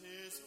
his